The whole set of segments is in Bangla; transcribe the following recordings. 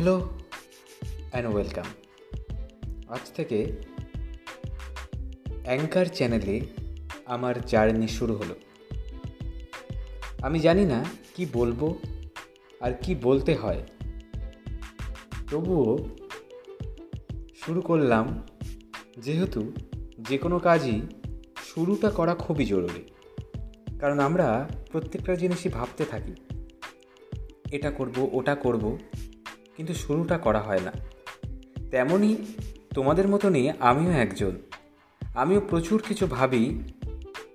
Hello and welcome. আজ থেকে অ্যাঙ্কার চ্যানেলে আমার জার্নি শুরু হলো। আমি জানি না কি বলব আর কি বলতে হয়। তবুও শুরু করলাম যেহেতু যে কোনো কাজই শুরুটা করা খুবই জরুরি। কারণ আমরা প্রত্যেকটা জিনিসই ভাবতে থাকি। এটা করব, ওটা করব কিন্তু শুরুটা করা হয় না। তেমনই তোমাদের মতনই আমিও একজন। আমিও প্রচুর কিছু ভাবি,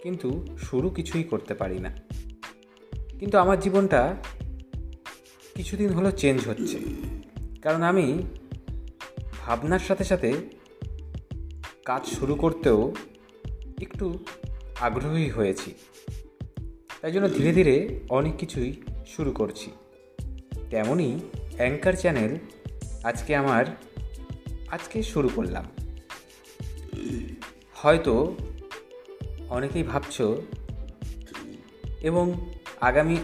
কিন্তু শুরু কিছুই করতে পারি না। কিন্তু আমার জীবনটা কিছুদিন হলো চেঞ্জ হচ্ছে। কারণ আমি ভাবনার সাথে সাথে কাজ শুরু করতেও একটু আগ্রহী হয়েছি। তাই জন্য ধীরে ধীরে অনেক কিছুই শুরু করছি। তেমনই অ্যাঙ্কার চ্যানেল আজকে আমার, আজকে শুরু করলাম। হয়তো অনেকেই ভাবছ, এবং আগামী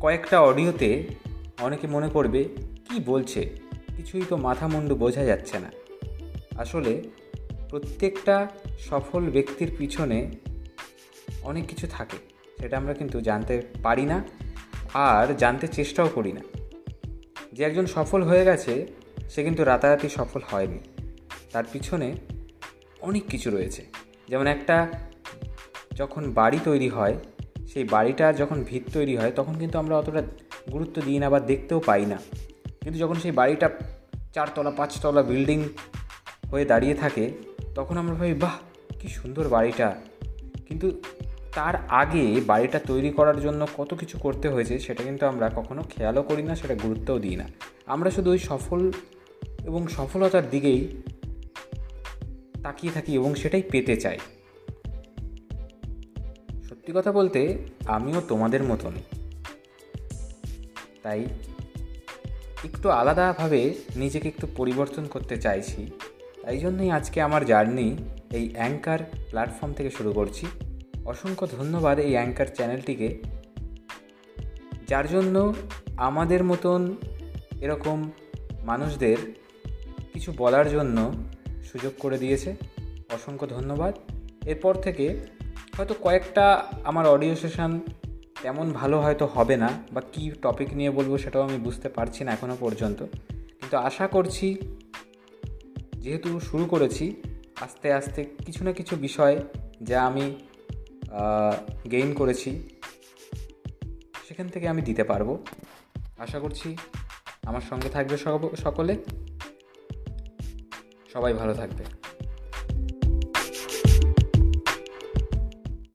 কয়েকটা অডিওতে অনেকে মনে করবে, কি বলছে? কিছুই তো মাথা মুন্ডু বোঝা যাচ্ছে না। আসলে প্রত্যেকটা সফল ব্যক্তির পিছনে অনেক কিছু থাকে, সেটা আমরা কিন্তু জানতে পারি না, আর জানতে চেষ্টাও করি না। যে একজন সফল হয়ে গেছে, সে কিন্তু রাতারাতি সফল হয়নি। তার পিছনে অনেক কিছু রয়েছে। যেমন একটা, যখন বাড়ি তৈরি হয়, সেই বাড়িটা যখন ভিত তৈরি হয়, তখন কিন্তু আমরা অতটা গুরুত্ব দিই না বা দেখতেও পাই না। কিন্তু যখন সেই বাড়িটা চারতলা, পাঁচতলা বিল্ডিং হয়ে দাঁড়িয়ে থাকে, তখন আমরা ভাবি, বাহ, কী সুন্দর বাড়িটা। কিন্তু তার আগে বাড়িটা তৈরি করার জন্য কত কিছু করতে হয়েছে সেটা কিন্তু আমরা কখনো খেয়ালও করি না, সেটা গুরুত্বও দিই না। আমরা শুধু ওই সফল এবং সফলতার দিকেই তাকিয়ে থাকি এবং সেটাই পেতে চাই। সত্যি কথা বলতে আমিও তোমাদের মতন তাই একটু আলাদাভাবে নিজেকে একটু পরিবর্তন করতে চাইছি। তাই জন্যই আজকে আমার জার্নি এই অ্যাঙ্কার প্ল্যাটফর্ম থেকে শুরু করছি। অসংখ্য ধন্যবাদ এই অ্যাঙ্কার চ্যানেলটিকে, যার জন্য আমাদের মতন এরকম মানুষদের কিছু বলার জন্য সুযোগ করে দিয়েছে। অসংখ্য ধন্যবাদ। এরপর থেকে হয়তো কয়েকটা আমার অডিও সেশন তেমন ভালো হয়তো হবে না, বা কী টপিক নিয়ে বলব সেটাও আমি বুঝতে পারছি না এখনও পর্যন্ত। কিন্তু আশা করছি, যেহেতু শুরু করেছি, আস্তে আস্তে কিছু না কিছু বিষয় যা আমি গেইন করেছি, সেখান থেকে আমি দিতে পারব। আশা করছি আমার সঙ্গে থাকবে সকলে। সবাই ভালো থাকবে।